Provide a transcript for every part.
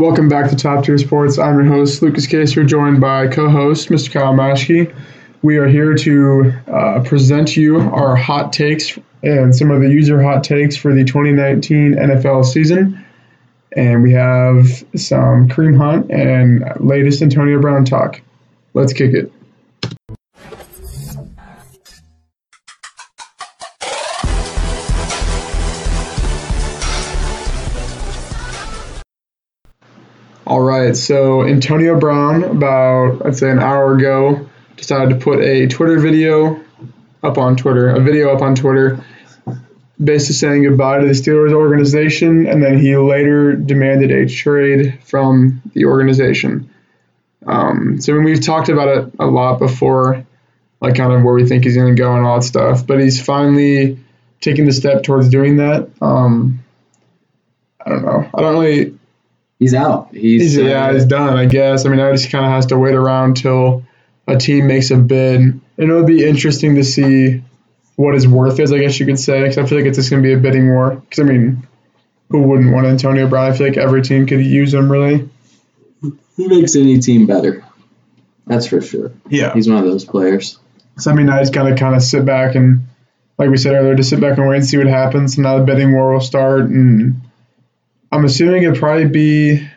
Welcome back to Top Tier Sports. I'm your host, Lucas Kaser, joined by co host, Mr. Kyle Maschke. We are here to uh, present you our hot takes and some of the user hot takes for the 2019 NFL season. And we have some Kareem Hunt and latest Antonio Brown talk. Let's kick it. Right, so Antonio Brown, about I'd say an hour ago, decided to put a Twitter video up on Twitter, a video up on Twitter, basically saying goodbye to the Steelers organization, and then he later demanded a trade from the organization. Um, so I mean, we've talked about it a lot before, like kind of where we think he's going to go and all that stuff, but he's finally taking the step towards doing that. Um, I don't know. I don't really He's out. He's, He's, yeah, uh, he's done, I guess. I mean, I just kind of has to wait around till a team makes a bid. And it'll be interesting to see what his worth is, I guess you could say, because I feel like it's just going to be a bidding war. Because, I mean, who wouldn't want Antonio Brown? I feel like every team could use him, really. he makes any team better. That's for sure. Yeah. He's one of those players. So, I mean, I just got to kind of sit back and, like we said earlier, just sit back and wait and see what happens. And now the bidding war will start. And I'm assuming it'd probably be,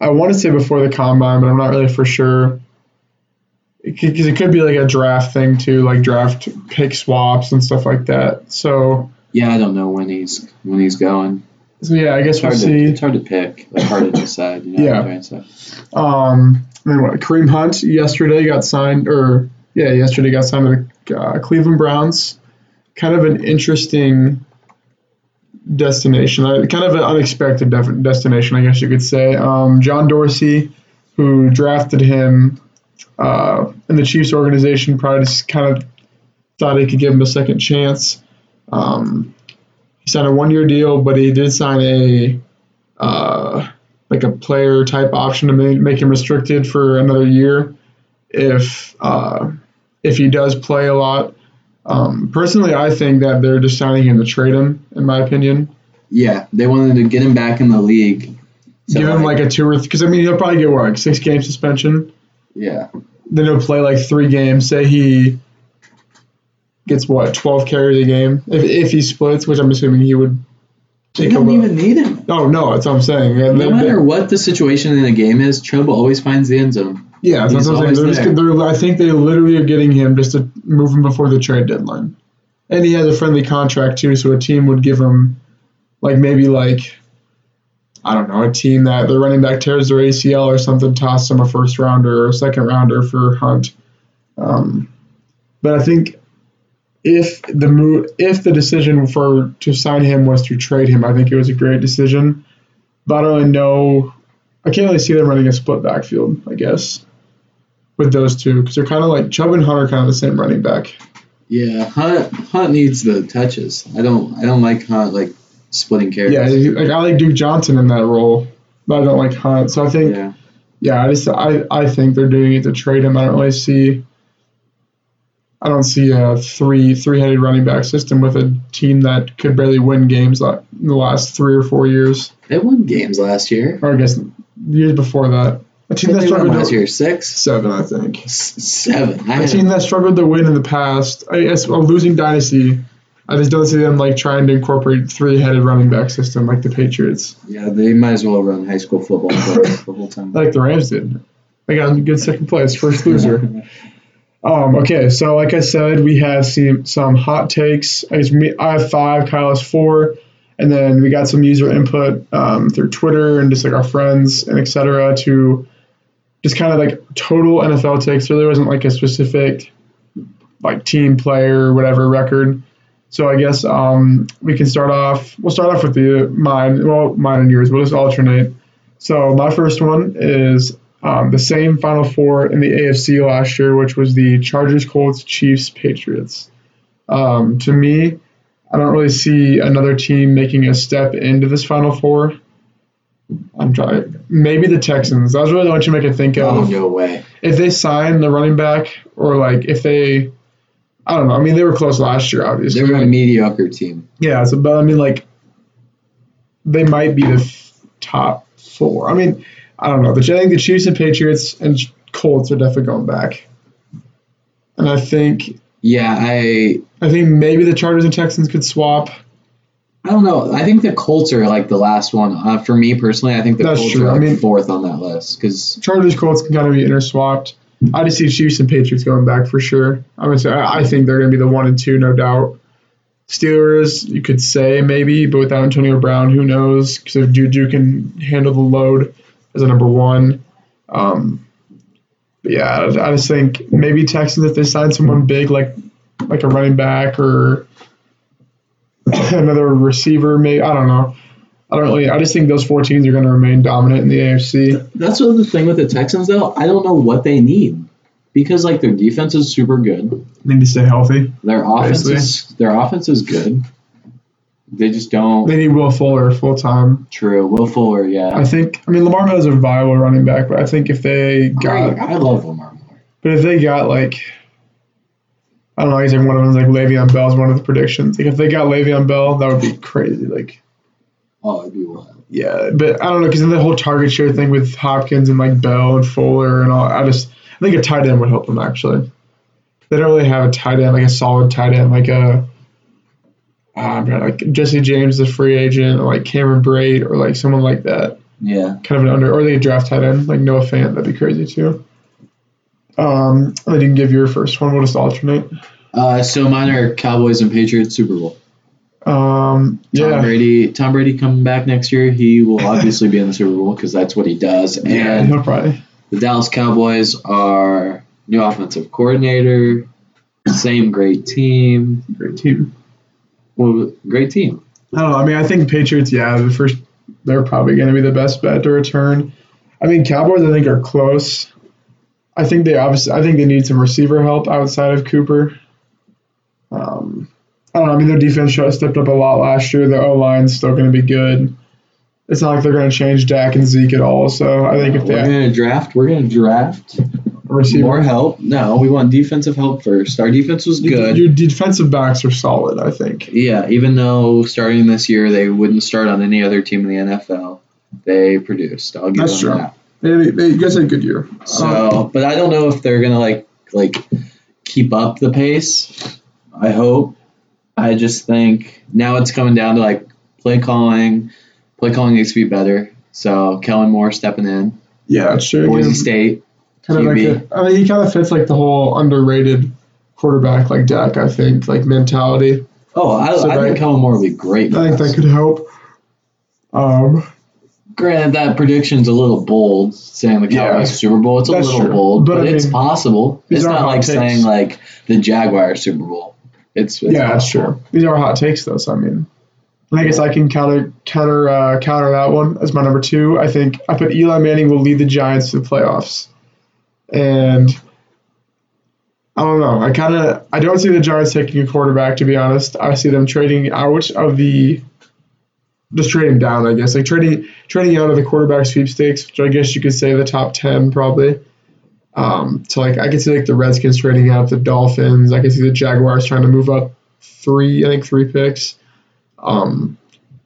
I want to say before the combine, but I'm not really for sure. Because it could be like a draft thing too, like draft pick swaps and stuff like that. So, Yeah, I don't know when he's when he's going. so yeah, I guess It's we'll to, see. it's hard to pick. Like hard to decide. You know Yeah. what I'm trying to say? Um, then what? Kareem Hunt yesterday got signed, or yeah, yesterday got signed with the uh, Cleveland Browns. Kind of an interesting destination, uh, kind of an unexpected destination, I guess you could say. Um, John Dorsey, who drafted him uh, in the Chiefs organization, probably just kind of thought he could give him a second chance. Um, he signed a one-year deal, but he did sign a uh, like a player type option to make, make him restricted for another year if uh, if he does play a lot. Um, personally, I think that they're just signing him to trade him, in my opinion. Yeah, they wanted to get him back in the league. So, Give him like a two or because I mean he'll probably get what like six game suspension. yeah, Then he'll play like three games. Say he gets what twelve carries a game if if he splits, which I'm assuming he would. They don't a- even need him. Oh no, that's what I'm saying. No they- matter what the situation in the game is, Chubb always finds the end zone. Yeah, that's He's what I'm saying. always They're just, they're, I think they literally are getting him just to move him before the trade deadline. And he has a friendly contract too, so a team would give him, like maybe like, I don't know, a team that their running back tears their ACL or something, toss him a first rounder or a second rounder for Hunt. Um, but I think if the move, if the decision for to sign him was to trade him, I think it was a great decision. But I don't really know. I can't really see them running a split backfield. I guess with those two because they're kind of like Chubb and Hunt are kind of the same running back. Yeah, Hunt Hunt needs the touches. I don't I don't like Hunt like splitting carries. Yeah, like I like Duke Johnson in that role, but I don't like Hunt. So I think, yeah, yeah. I just I, I think they're doing it to trade him. I don't really see. I don't see a three three headed running back system with a team that could barely win games like in the last three or four years, They won games last year. or I guess years before that. A team that struggled last to, year sex seven, I think. seven. I A team that struggled to win in the past. I guess a losing dynasty. I just don't see them like trying to incorporate three-headed running back system like the Patriots, Yeah, they might as well run high school football the whole time. like the Rams did. They got a good second place, first loser. Um, okay, so like I said, we have seen some hot takes. I guess I have five, Kyle has four, and then we got some user input um, through Twitter and just like our friends and etc. to just kind of like total NFL takes. Really wasn't like a specific like team player or whatever record. So I guess um, we can start off. We'll start off with the mine. Well, mine and yours. We'll just alternate. So my first one is um, the same Final Four in the AFC last year, which was the Chargers, Colts, Chiefs, Patriots. Um, to me, I don't really see another team making a step into this Final Four. I'm trying. Maybe the Texans. That was really the only team I could think of. Oh no way. If they sign the running back, or like if they, I don't know. I mean, they were close last year, obviously. They were a mediocre team. Yeah, so but I mean, like, they might be the f- top four. I mean, I don't know. The I think the Chiefs and Patriots and Colts are definitely going back, and I think Yeah, I I think maybe the Chargers and Texans could swap. I don't know. I think the Colts are like the last one. Uh, for me personally, I think the That's Colts true. are I like mean- fourth on that list because Chargers Colts can kind of be interswapped. I just see Chiefs and Patriots going back for sure. I'm gonna say I I think they're gonna be the one and two, no doubt. Steelers, you could say maybe, but without Antonio Brown, who knows? Because if Juju can handle the load as a number one, um, but yeah, I I just think maybe Texans if they sign someone big like like a running back or another receiver, maybe I don't know. I don't really. I just think those four teams are going to remain dominant in the AFC. that's what the thing with the Texans though. I don't know what they need because like their defense is super good. They Need to stay healthy. Their offense Basically. is their offense is good. They just don't. They need Will Fuller full time. True. Will Fuller, yeah. I think. I mean, Lamar Miller is a viable running back, but I think if they got, I love Lamar Miller. but if they got like, I don't know, he's like one of them. Like Le'Veon Bell's one of the predictions. Like if they got Le'Veon Bell, that would be crazy. Like Oh, it'd be wild. yeah, but I don't know because then the whole target share thing with Hopkins and like Bell and Fuller and all. I just I think a tight end would help them actually. They don't really have a tight end like a solid tight end like a. to- like Jesse James, the free agent, or like Cameron Brate, or like someone like that. Yeah. kind of an under, or they draft tight end like Noah Fant. That'd be crazy too. Um, I didn't give your first one. We'll just alternate. Uh, so mine are Cowboys and Patriots Super Bowl. Um, Tom yeah, Brady. Tom Brady coming back next year. He will obviously be in the Super Bowl because that's what he does. yeah, And he'll probably. the Dallas Cowboys are new offensive coordinator, same great team. Great team. Well, great team. I don't know. I mean, I think Patriots. Yeah, the first they're probably going to be the best bet to return. I mean, Cowboys. I think are close. I think they obviously. I think they need some receiver help outside of Cooper. Um, I don't know. I mean, their defense stepped up a lot last year. Their O line's still going to be good. It's not like they're going to change Dak and Zeke at all. So I think if we're gonna draft. We're gonna draft receiver more help. No, we want defensive help first. Our defense was good. Your defensive backs are solid, I think. Yeah, even though starting this year they wouldn't start on any other team in the NFL, they produced. I'll give That's them true. that. They, they, you guys had a good year. So, but I don't know if they're gonna like like keep up the pace. I hope. I just think now it's coming down to like play calling. Play calling needs to be better. So Kellen Moore stepping in. yeah, true. Boise State. Kind of like a, I mean, he kind of fits like the whole underrated quarterback like Dak. I think like mentality. Oh, I, So I that- think Kellen Moore would be great. I think that could help. Um, Granted, that prediction's a little bold, saying the Yeah, Cowboys Super Bowl. It's a little true. bold, But but, it's mean, possible. It's not like takes. saying like the Jaguars Super Bowl. It's, it's yeah, that's true. These are hot takes, though. So I mean, I guess I can counter counter uh, counter that one as my number two. I think I put Eli Manning will lead the Giants to the playoffs, and I don't know. I kind of I don't see the Giants taking a quarterback. To be honest, I see them trading out of the just trading down. I guess like trading trading out of the quarterback sweepstakes, which I guess you could say the top ten probably. Um, so like I could see like the Redskins trading out the Dolphins. I could see the Jaguars trying to move up three, I think three picks. Um,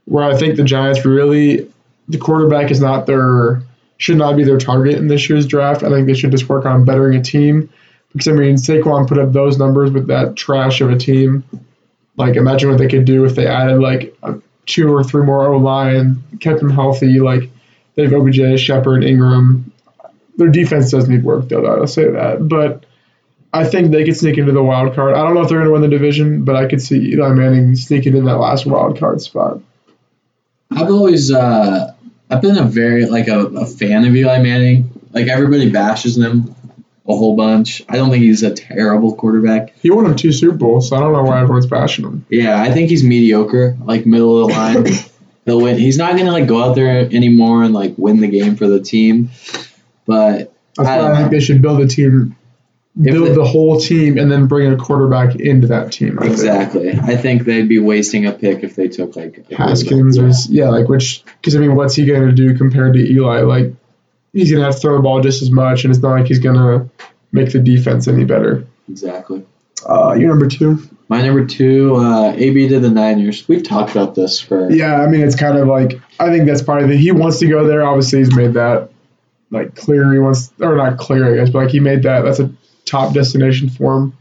where I think the Giants really, the quarterback is not their should not be their target in this year's draft. I think they should just work on bettering a team. Because I mean, Saquon put up those numbers with that trash of a team. Like, imagine what they could do if they added like two or three more O line, kept them healthy. Like they have OBJ, Shepard, Ingram. Their defense does need work, though. I'll say that, but I think they could sneak into the wild card. I don't know if they're going to win the division, but I could see Eli Manning sneaking in that last wild card spot. I've always uh, I've been a very like a, a fan of Eli Manning. Like everybody bashes him a whole bunch. I don't think he's a terrible quarterback. He won him two Super Bowls, so I don't know why everyone's bashing him. Yeah, I think he's mediocre, like middle of the line. He'll win. He's not gonna like go out there anymore and like win the game for the team. But That's I why I think they should build a team, build they- the whole team, and then bring a quarterback into that team. I think. exactly, I think they'd be wasting a pick if they took like a Haskins or Yeah, yeah, like which because I mean, what's he going to do compared to Eli? Like he's going to have to throw the ball just as much, and it's not like he's going to make the defense any better. exactly. Uh, you're number two. My number two, uh, AB to the Niners. We've talked about this for Yeah, I mean it's kind of like I think that's part of it. He wants to go there. Obviously, he's made that like clear. He wants or not clear, I guess, but like he made that. That's a top destination for him.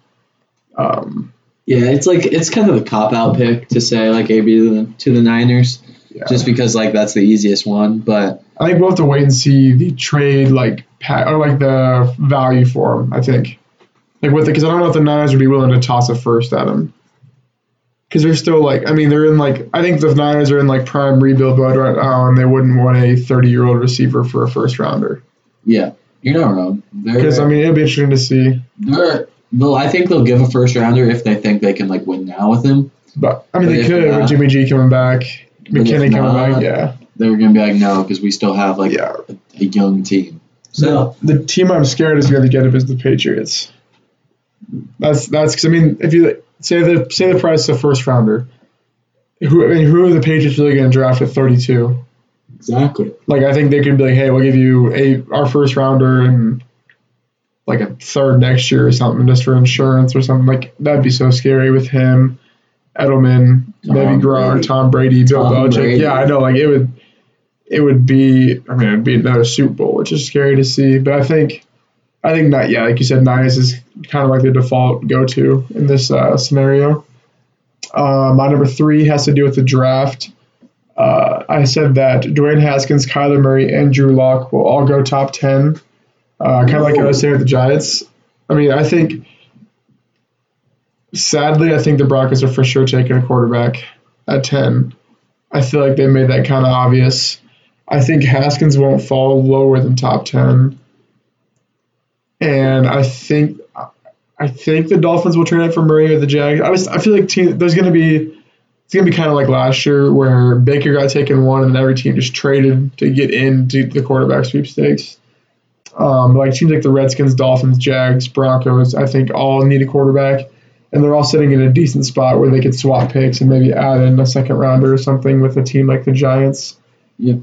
Um, Yeah, it's like it's kind of a cop out pick to say like AB to the, to the Niners, yeah. just because like that's the easiest one. But I think we'll have to wait and see the trade like pa- or like the value for him. I think like with it because I don't know if the Niners would be willing to toss a first at him. Because they're still like, I mean, they're in like, I think the Niners are in like prime rebuild mode right now, and they wouldn't want a 30 year old receiver for a first rounder. yeah, you're not wrong. Because I mean, it'll be interesting to see. they're, they'll, I think they'll give a first rounder if they think they can like win now with him. But I mean, But they could not- with Jimmy G coming back, McKinnon coming back. Yeah, They're gonna be like no because we still have like yeah. a, a young team. So the, the team I'm scared is going to get it is the Patriots. That's that's because I mean, if you say the say the price of first rounder, who I mean, who are the Patriots really going to draft at 32? Exactly. Like I think they could be like, hey, we'll give you a our first rounder and like a third next year or something just for insurance or something. Like that'd be so scary with him, Edelman, Tom maybe Gronk, Tom Brady, Bill Tom Belichick. Brady. Yeah, I know. Like it would, it would be. I mean, it'd be another Super Bowl, which is scary to see. But I think, I think not. Yeah, like you said, Niners is kind of like the default go-to in this uh, scenario. Uh, my number three has to do with the draft. Uh, I said that Dwayne Haskins, Kyler Murray, and Drew Lock will all go top 10. Uh, kind of like I was saying with the Giants. I mean, I think, sadly, I think the Broncos are for sure taking a quarterback at 10. I feel like they made that kind of obvious. I think Haskins won't fall lower than top 10. And I think I think the Dolphins will trade it for Murray or the Jags. I was I feel like team, there's going to be it's gonna be kind of like last year where Baker got taken one and then every team just traded to get into the quarterback sweepstakes. Um, like teams like the Redskins, Dolphins, Jags, Broncos, I think all need a quarterback, and they're all sitting in a decent spot where they could swap picks and maybe add in a second rounder or something with a team like the Giants. Yep.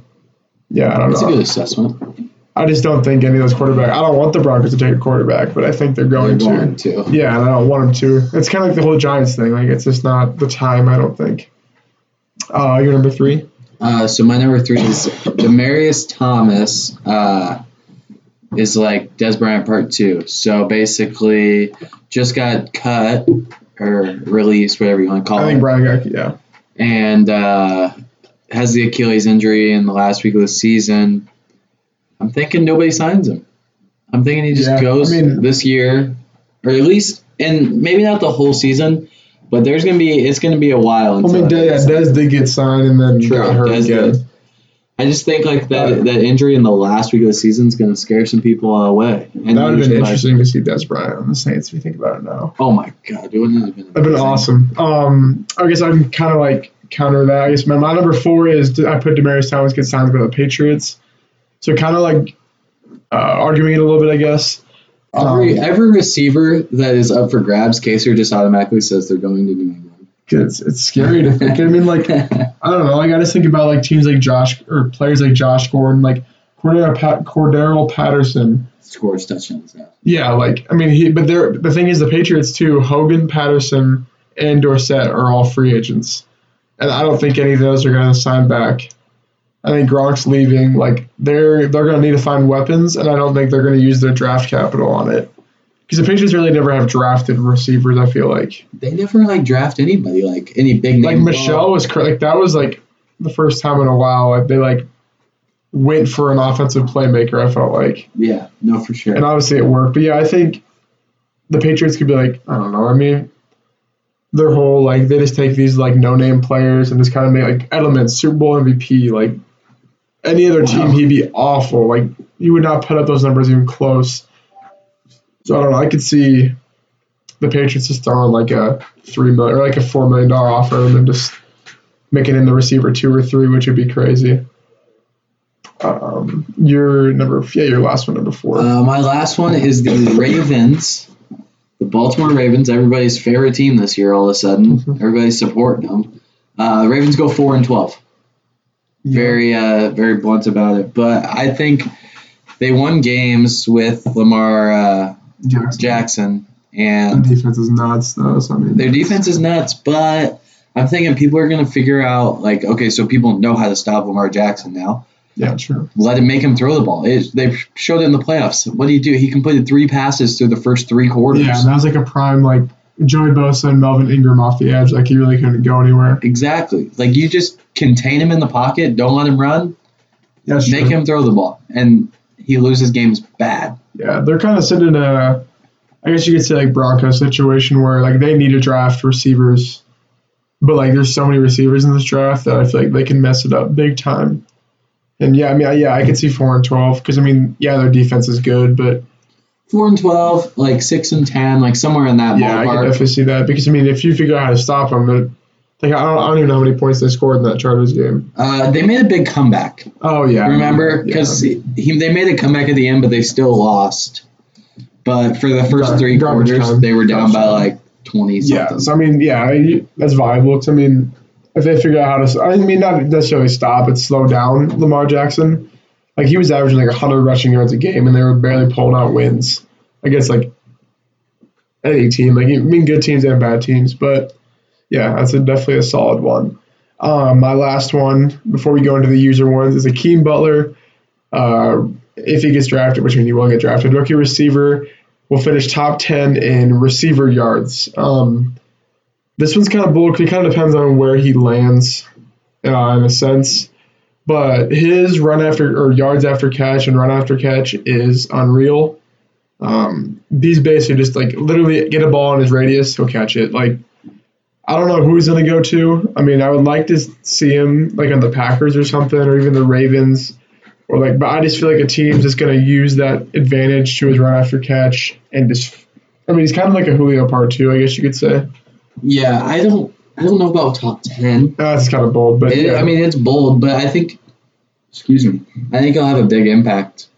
Yeah, I don't That's a good assessment. I just don't think any of those quarterbacks. I don't want the Broncos to take a quarterback, but I think they're going They're to. going to. Yeah, and I don't want them to. It's kind of like the whole Giants thing. Like it's just not the time. I don't think. Uh, you're number three. Uh, so my number three is Demaryius Thomas. Uh, is like Dez Bryant Part Two. So basically, just got cut or released, whatever you want to call I it, think Brian got yeah. and uh, has the Achilles injury in the last week of the season. I'm thinking nobody signs him. I'm thinking he just Yeah, goes I mean- this year, or at least, and maybe not the whole season, but there's gonna be it's gonna be a while. I mean, Dez, Dez did get signed and then True, got hurt Dez again. did. I just think like that Uh, that injury in the last week of the season is going to scare some people away. And That would have been interesting to see Dez Bryant on the Saints. If you think about it now, oh my god, it wouldn't have been. that'd been awesome. Um, I guess I'm kind of like counter that. I guess my, my number four is I put Demaryius Thomas gets signed by the Patriots, so kind of like uh, arguing it a little bit, I guess. Every Um, every receiver that is up for grabs, Kaser just automatically says they're going to New England. it's, it's scary to think. I mean, like I don't know. Like I just think about like teams like Josh or players like Josh Gordon, like Cordero, Pat, Cordero Patterson. Scores touchdowns now. Yeah, like I mean, he. But they're the thing is the Patriots too. Hogan, Patterson, and Dorsett are all free agents, and I don't think any of those are going to sign back. I think Gronk's leaving. Like they're they're going to need to find weapons, and I don't think they're going to use their draft capital on it. Because the Patriots really never have drafted receivers. I feel like They never like draft anybody like any big name. like Michel was cra- like that was like the first time in a while like they like went for an offensive playmaker. I felt like. Yeah, no, for sure. and obviously it worked. But yeah, I think the Patriots could be like, I don't know. I mean, their whole like they just take these like no name players and just kind of make like Edelman's Super Bowl MVP. Like any other team, he'd be awful. Like you would not put up those numbers even close. So I don't know. I could see the Patriots just throwing like a three million or like a four million dollar offer and then just making in the receiver two or three, which would be crazy. Um, your number, yeah, your last one, number four. Uh, my last one is the Ravens, the Baltimore Ravens, everybody's favorite team this year. All of a sudden, Mhm. everybody's supporting them. Uh, Ravens go four and twelve. Very, uh, very blunt about it, but I think they won games with Lamar uh, Jackson. Jackson, and The defense is nuts, though. So I mean, their defense is nuts. But I'm thinking people are going to figure out like, okay, so people know how to stop Lamar Jackson now. Yeah, true. Let him make him throw the ball. It, they showed it in the playoffs. What do you do? He completed three passes through the first three quarters. Yeah, and that was like a prime like Joey Bosa and Melvin Ingram off the edge. Like he really couldn't go anywhere. Exactly. Like you just contain him in the pocket. Don't let him run. That's Make true. him throw the ball, and he loses games bad. Yeah, they're kind of sitting in a, I guess you could say like Bronco situation where like they need to draft receivers, but like there's so many receivers in this draft that I feel like they can mess it up big time. And yeah, I mean, yeah, I could see four and twelve because I mean, yeah, their defense is good, but Four and twelve, like six and ten, like somewhere in that yeah, I can ballpark. definitely see that because I mean, if you figure out how to stop them, like I don't, I don't even know how many points they scored in that Chargers game. Uh, they made a big comeback. Oh yeah, Remember, Yeah. because he, they made a comeback at the end, but they still lost. But for the first Gar- three quarters, time. they were down Garbage by time. like twenty something. Yeah, so I mean, yeah, I- that's viable. 'cause, I mean, if they figure out how to, I mean, not necessarily stop, but slow down Lamar Jackson. Like he was averaging like 100 rushing yards a game, and they were barely pulling out wins against like any team. Like I mean, good teams and bad teams, but yeah, that's a, definitely a solid one. Um, my last one before we go into the user ones is Hakeem Butler. Uh, if he gets drafted, which means he will get drafted, rookie receiver will finish top 10 in receiver yards. Um, this one's kind of bold because it kind of depends on where he lands uh, in a sense. But his run after or yards after catch and run after catch is unreal. Um, he's basically just like literally get a ball in his radius, he'll catch it. Like I don't know who he's gonna go to. I mean, I would like to see him like on the Packers or something, or even the Ravens, or like. But I just feel like a team's just gonna use that advantage to his run after catch and just. I mean, he's kind of like a Julio part two, I guess you could say. Yeah, I don't, I don't know about top ten. That's kind of bold, but It, yeah. I mean, it's bold, but I think, excuse me, I think he'll have a big impact,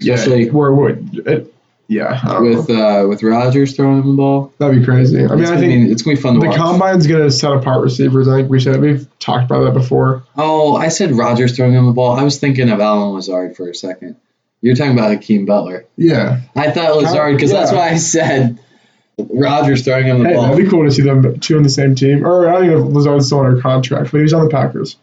especially yeah, where would it, yeah, with uh, with Rodgers throwing him the ball. that'd be crazy. I mean, it's I think be, it's gonna be fun to the watch. combine's gonna set apart receivers. I think we said we've talked about that before. oh, I said Rodgers throwing him the ball. I was thinking of Allen Lazard for a second. You're talking about Hakeem Butler. Yeah, I thought Lazard because that's yeah. why I said Rodgers throwing him the hey, ball. that'd be cool to see them two on the same team. Or I don't even know if Lazard's still under contract, but he was on the Packers.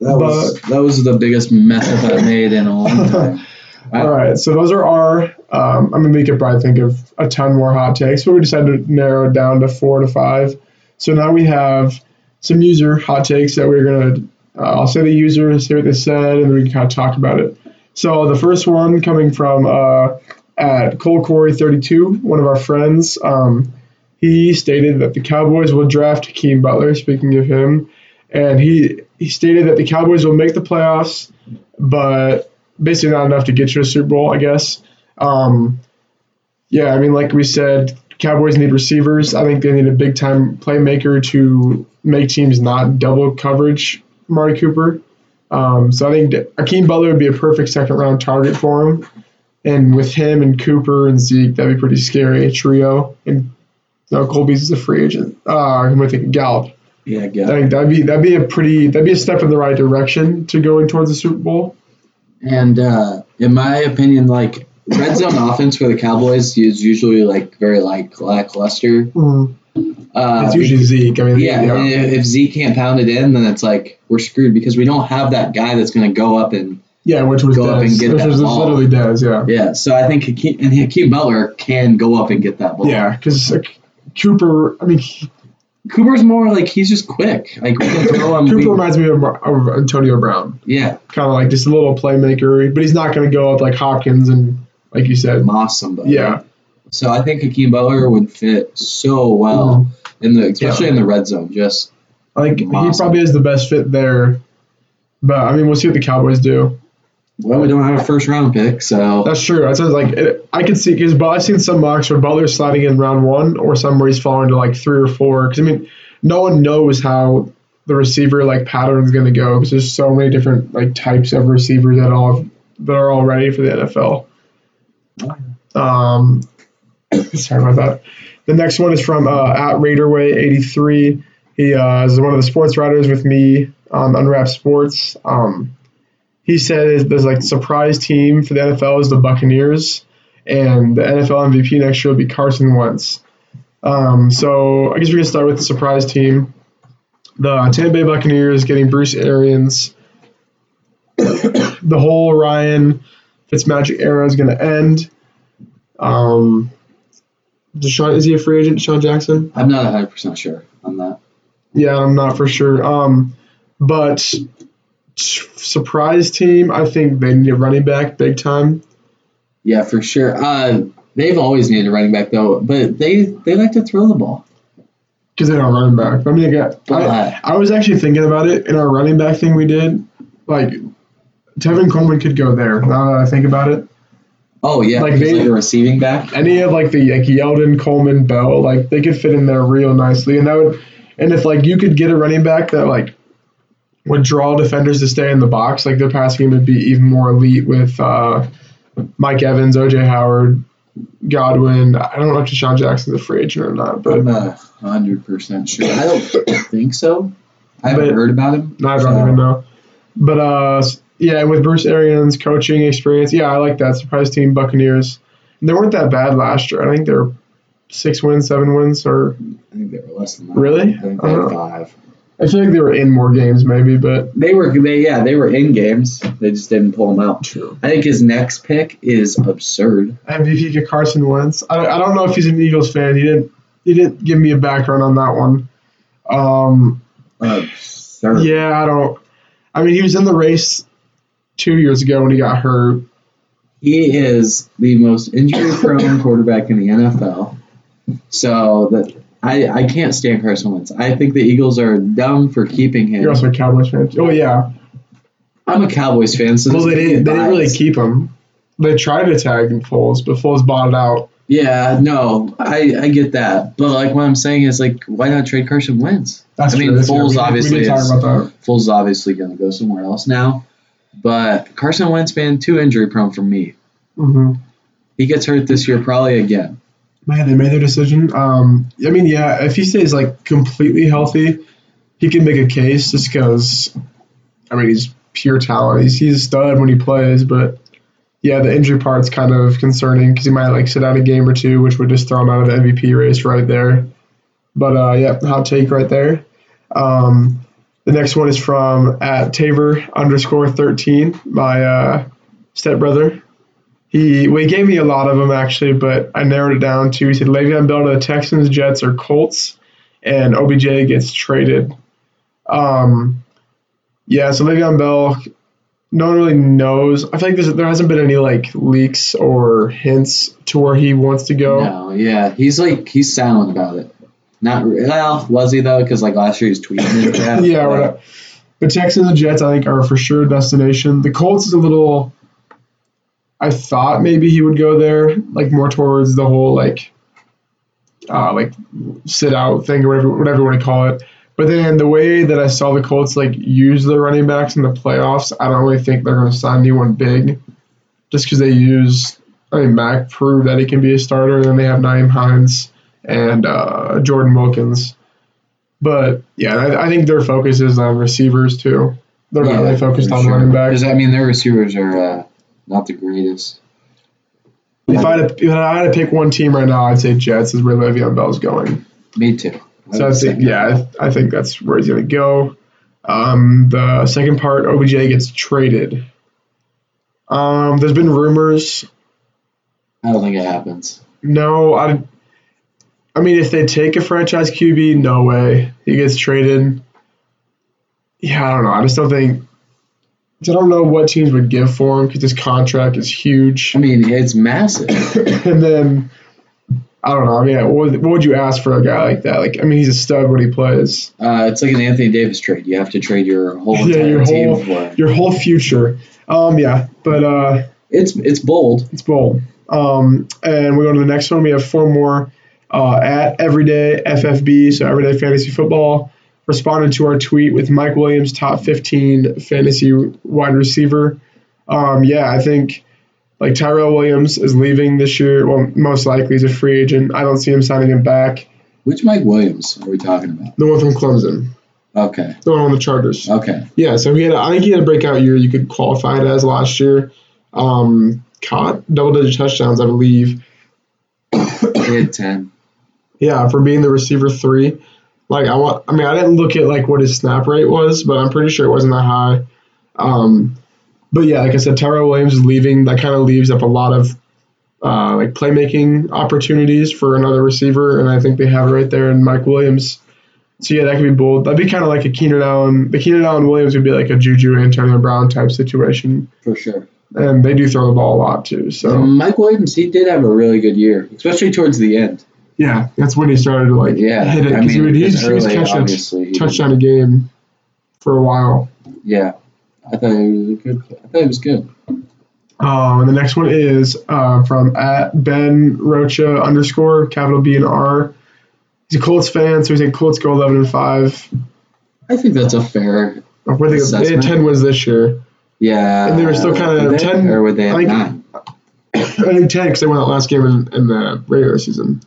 That was that was the biggest mess up I've made in a long time. All right, so those are our. Um, I mean, we could probably think of a ton more hot takes, but we decided to narrow it down to four to five. So now we have some user hot takes that we're gonna. Uh, I'll say the user, say what they said, and then we can kind of talk about it. So the first one coming from uh, at Cole thirty two, one of our friends. Um, he stated that the Cowboys will draft Hakeem Butler. Speaking of him, and he he stated that the Cowboys will make the playoffs, but basically not enough to get you a Super Bowl, I guess. Um, yeah, I mean, like we said, Cowboys need receivers. I think they need a big time playmaker to make teams not double coverage Mari Cooper. Um, so I think Hakeem Butler would be a perfect second round target for him. And with him and Cooper and Zeke, that'd be pretty scary, a trio. And no, Colby's is a free agent. Uh, I'm with it, Gallup. Yeah, I think that'd be that'd be a pretty that'd be a step in the right direction to going towards the Super Bowl. And uh, in my opinion, like red zone offense for the Cowboys is usually like very like lackluster. Mm. Uh, It's usually Zeke. I mean, yeah, if if Zeke can't pound it in, then it's like we're screwed because we don't have that guy that's going to go up and yeah, which was Go up and get which that was ball. literally Dez. Yeah, yeah. So I think Hakeem, and Hakeem Butler can go up and get that ball. yeah, because like, Cooper. I mean, he- Cooper's more like he's just quick. Like we can throw him. Cooper we- reminds me of, of Antonio Brown, yeah, kind of like just a little playmaker, but he's not going to go up like Hopkins and like you said. moss somebody. Yeah, So I think Hakeem Butler would fit so well mm-hmm. in the especially in the red zone. Just I think he probably is the best fit there. But I mean, we'll see what the Cowboys do. Well, we don't have a first round pick, so That's true. That's like it, I could see because I've seen some mocks where Butler's sliding in round one, or some where he's falling to like three or four. Because I mean, no one knows how the receiver like pattern is going to go because there's so many different like types of receivers that all that are all ready for the NFL. Um, sorry about that. The next one is from uh, at Raiderway83. He uh, is one of the sports writers with me on Unwrapped Sports. Um, he said there's like surprise team for the NFL is the Buccaneers, and the NFL MVP next year will be Carson Wentz. Um, so I guess we can start with the surprise team. The Tampa Bay Buccaneers getting Bruce Arians. the whole Ryan Fitzmagic era is going to end. Um, DeSean is he a free agent? DeSean Jackson? I'm not 100 percent sure on that. Yeah, I'm not for sure. Um, but surprise team, I think they need a running back big time. Yeah, for sure. Uh, they've always needed a running back though, but they they like to throw the ball. because they don't running back. I mean, again, I, I was actually thinking about it in our running back thing we did. Like, Tevin Coleman could go there. Now that I think about it, Oh yeah, Like like, they- like a receiving back. any of like the like Yeldon, Coleman, Bell, like they could fit in there real nicely. And that would, and if like you could get a running back that like would draw defenders to stay in the box, like their passing game would be even more elite with uh, Mike Evans, OJ Howard, Godwin. I don't know if DeSean Jackson's a free agent or not, but I'm a hundred percent sure. I don't think so. I haven't But- heard about him. No, I don't so- even know. But uh, yeah, with Bruce Arians' coaching experience, yeah, I like that surprise team Buccaneers. They weren't that bad last year. I think they were six wins, seven wins, or I think they were less than that. Really? I think they had Uh-huh. five. I feel like they were in more games, maybe. But They were they yeah they were in games. They just didn't pull them out. true. I think his next pick is absurd. MVP to Carson Wentz. I, I don't know if he's an Eagles fan. He didn't. He didn't give me a background on that one. Um, Absurd. yeah, I don't. I mean, he was in the race two years ago when he got hurt. He is the most injury prone quarterback in the NFL. So that I, I can't stand Carson Wentz. I think the Eagles are dumb for keeping him. You're also a Cowboys fan. Oh yeah. I'm a Cowboys fan, so Well, they didn't. They didn't really keep him. They tried to tag him Foles, but Foles bought it out. Yeah, no, I, I get that, but like what I'm saying is like, why not trade Carson Wentz? That's I mean, true. Foles we- obviously We need to talk is- Foles obviously going to go somewhere else now, but Carson Wentz been too injury prone for me. Mm-hmm. He gets hurt this year probably again. Man, they made their decision. Um, I mean, yeah, if he stays like completely healthy, he can make a case just because. I mean, he's pure talent. He's he's a stud when he plays, but yeah, the injury part's kind of concerning because he might like sit out a game or two, which would just throw him out of the MVP race right there. But uh, yeah, hot take right there. Um, the next one is from at Tabor underscore thirteen, my uh, stepbrother. He well, he gave me a lot of them actually, but I narrowed it down to he said Le'Veon Bell to the Texans, Jets, or Colts, and OBJ gets traded. Um, yeah, so Le'Veon Bell, no one really knows. I feel like there hasn't been any like leaks or hints to where he wants to go. No, yeah, he's like he's silent about it. Not well, was he though? Because like last year he was tweeting yeah, but- The Texans and Jets, I think, are for sure destination. The Colts is a little. I thought maybe he would go there, like more towards the whole like, uh, like sit out thing or whatever, whatever you want to call it. But then the way that I saw the Colts like use their running backs in the playoffs, I don't really think they're going to sign anyone big, just because they use. I mean, Mack proved that he can be a starter, and then they have Nyheim Hines and uh, Jordan Wilkins. But yeah, I, I think their focus is on receivers too. They're not really focused on sure. running backs. Because I mean, their receivers are uh, not the greatest. If I had to, if I had to pick one team right now, I'd say Jets is where Le'Veon Bell's going. Me too. I So I think yeah, I, I think that's where he's going to go. Um, the second part, OBJ gets traded. Um, there's been rumors. I don't think it happens. No, I. I mean, if they take a franchise QB, no way he gets traded. Yeah, I don't know. I just don't think. I don't know what teams would give for him because his contract is huge. I mean, it's massive. and then I don't know. I mean, what would, what would you ask for a guy like that? Like, I mean, he's a stud when he plays. Uh, it's like an Anthony Davis trade. You have to trade your whole Yeah, your team whole- for. Your whole future. Um, yeah, but uh, It's it's bold. it's bold. Um, and we go to the next one. We have four more uh, at Everyday FFB, so Everyday Fantasy Football, responded to our tweet with Mike Williams, top 15 fantasy wide receiver. Um, yeah, I think like Tyrell Williams is leaving this year. Well, most likely he's a free agent. I don't see him signing him back. Which Mike Williams are we talking about? The one from Clemson, Okay. the one on the Chargers. Okay. Yeah, so he had. A, I think he had a breakout year. You could qualify it as last year. Um, caught double digit touchdowns, I believe. He had ten. Yeah, for being the receiver three. Like I want, I mean, I didn't look at like what his snap rate was, but I'm pretty sure it wasn't that high. Um, but yeah, like I said, Tyrell Williams is leaving. That kind of leaves up a lot of uh, like playmaking opportunities for another receiver, and I think they have it right there in Mike Williams. So yeah, that could be bold. That'd be kind of like a Keenan Allen. The Keenan Allen Williams would be like a Juju Antonio Brown type situation, For sure. and they do throw the ball a lot too. So Mike Williams, he did have a really good year, especially towards the end. Yeah, that's when he started to like Yeah, hit it I because he, would- he, was- he was catching a touchdown a game for a while. Yeah, I thought he was a good. I thought he was good. Um, and the next one is uh, from at Ben Rocha underscore capital B and R. He's a Colts fan, so he's saying Colts go eleven and five. I think that's a fair. I think they had ten wins this year. Yeah, And they were still kinda they? 10 or were they at I think- nine? I think ten because they won that last game in, in the regular season.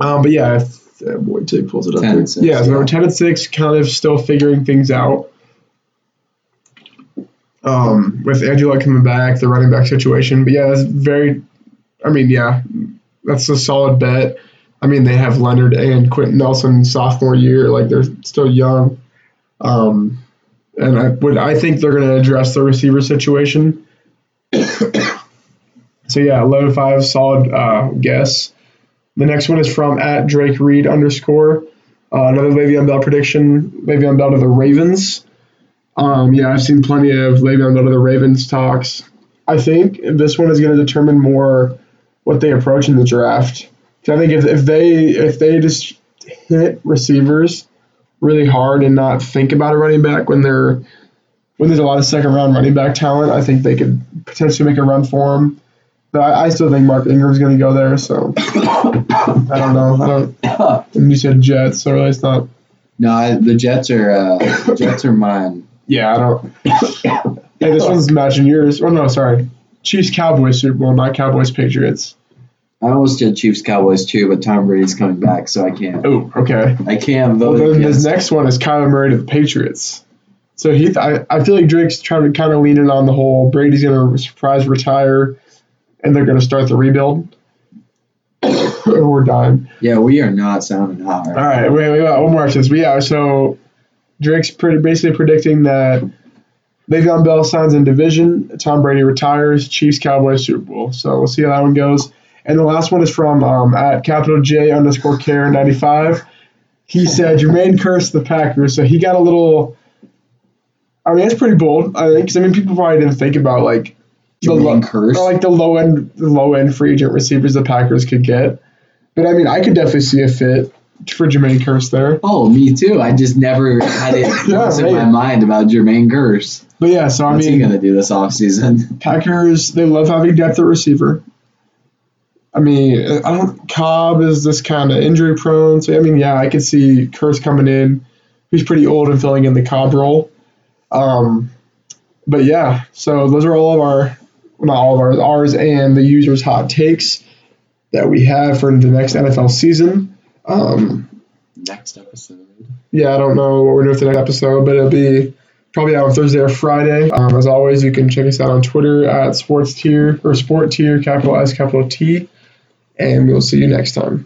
Um, but yeah, if, uh, he pulls it up. 10 and six, yeah, so yeah. we're ten and six, kind of still figuring things out. Um, with Angela coming back, the running back situation. But yeah, that's very. I mean, yeah, that's a solid bet. I mean, they have Leonard and Quenton Nelson sophomore year, like they're still young. Um, and I would I think they're going to address the receiver situation. so yeah, eleven five, solid uh, guess. The next one is from at Drake Reed underscore. Uh, another Le'Veon Bell prediction. Le'Veon Bell to the Ravens. Um, yeah, I've seen plenty of Le'Veon Bell to the Ravens talks. I think this one is going to determine more what they approach in the draft. I think if, if they if they just hit receivers really hard and not think about a running back when they're when there's a lot of second round running back talent, I think they could potentially make a run for him. But I, I still think Mark Ingram's going to go there. So I don't know. I don't. And you said Jets, so really it's not. No, I, the Jets are uh, Jets are mine. Yeah, I don't. hey, this one's matching yours. Oh no, sorry. Chiefs Cowboys Super Bowl, not Cowboys Patriots. I almost did Chiefs Cowboys too, but Tom Brady's coming back, so I can't. Oh, okay. I can't Well, then this next one is Kyler Murray to the Patriots. So he, I, I feel like Drake's trying to kind of lean in on the whole Brady's going to surprise retire, and they're going to start the rebuild. we're done. yeah, we are not sounding hot. All right, wait, wait, wait, one more this. But yeah, so Drake's pretty, basically predicting that Le'Veon Bell signs in division, Tom Brady retires, Chiefs Cowboys Super Bowl. So we'll see how that one goes. And the last one is from um, at capital J underscore care ninety five. He said Jermaine cursed the Packers, so he got a little. I mean, it's pretty bold. I think because I mean, people probably didn't think about like the Jermaine lo- Kearse? or like the low end, the low end free agent receivers the Packers could get. But I mean, I could definitely see a fit for Jermaine Kearse there. Oh, me too. I just never had it Yeah, once in my mind about Jermaine Kearse. But yeah, so I What's mean, he gonna do this offseason? Packers they love having depth at receiver. I mean, I don't. Cobb is this kind of injury prone, so I mean, yeah, I could see Kearse coming in. He's pretty old and filling in the Cobb role. Um, but yeah, so those are all of our, not all of ours, ours and the users' hot takes that we have for the next NFL season. Um, Next episode. yeah, I don't know what we're doing for the next episode, but it'll be probably out on Thursday or Friday. Um, as always, you can check us out on Twitter at sports tier or sport tier, capital S, capital T, and we'll see you next time.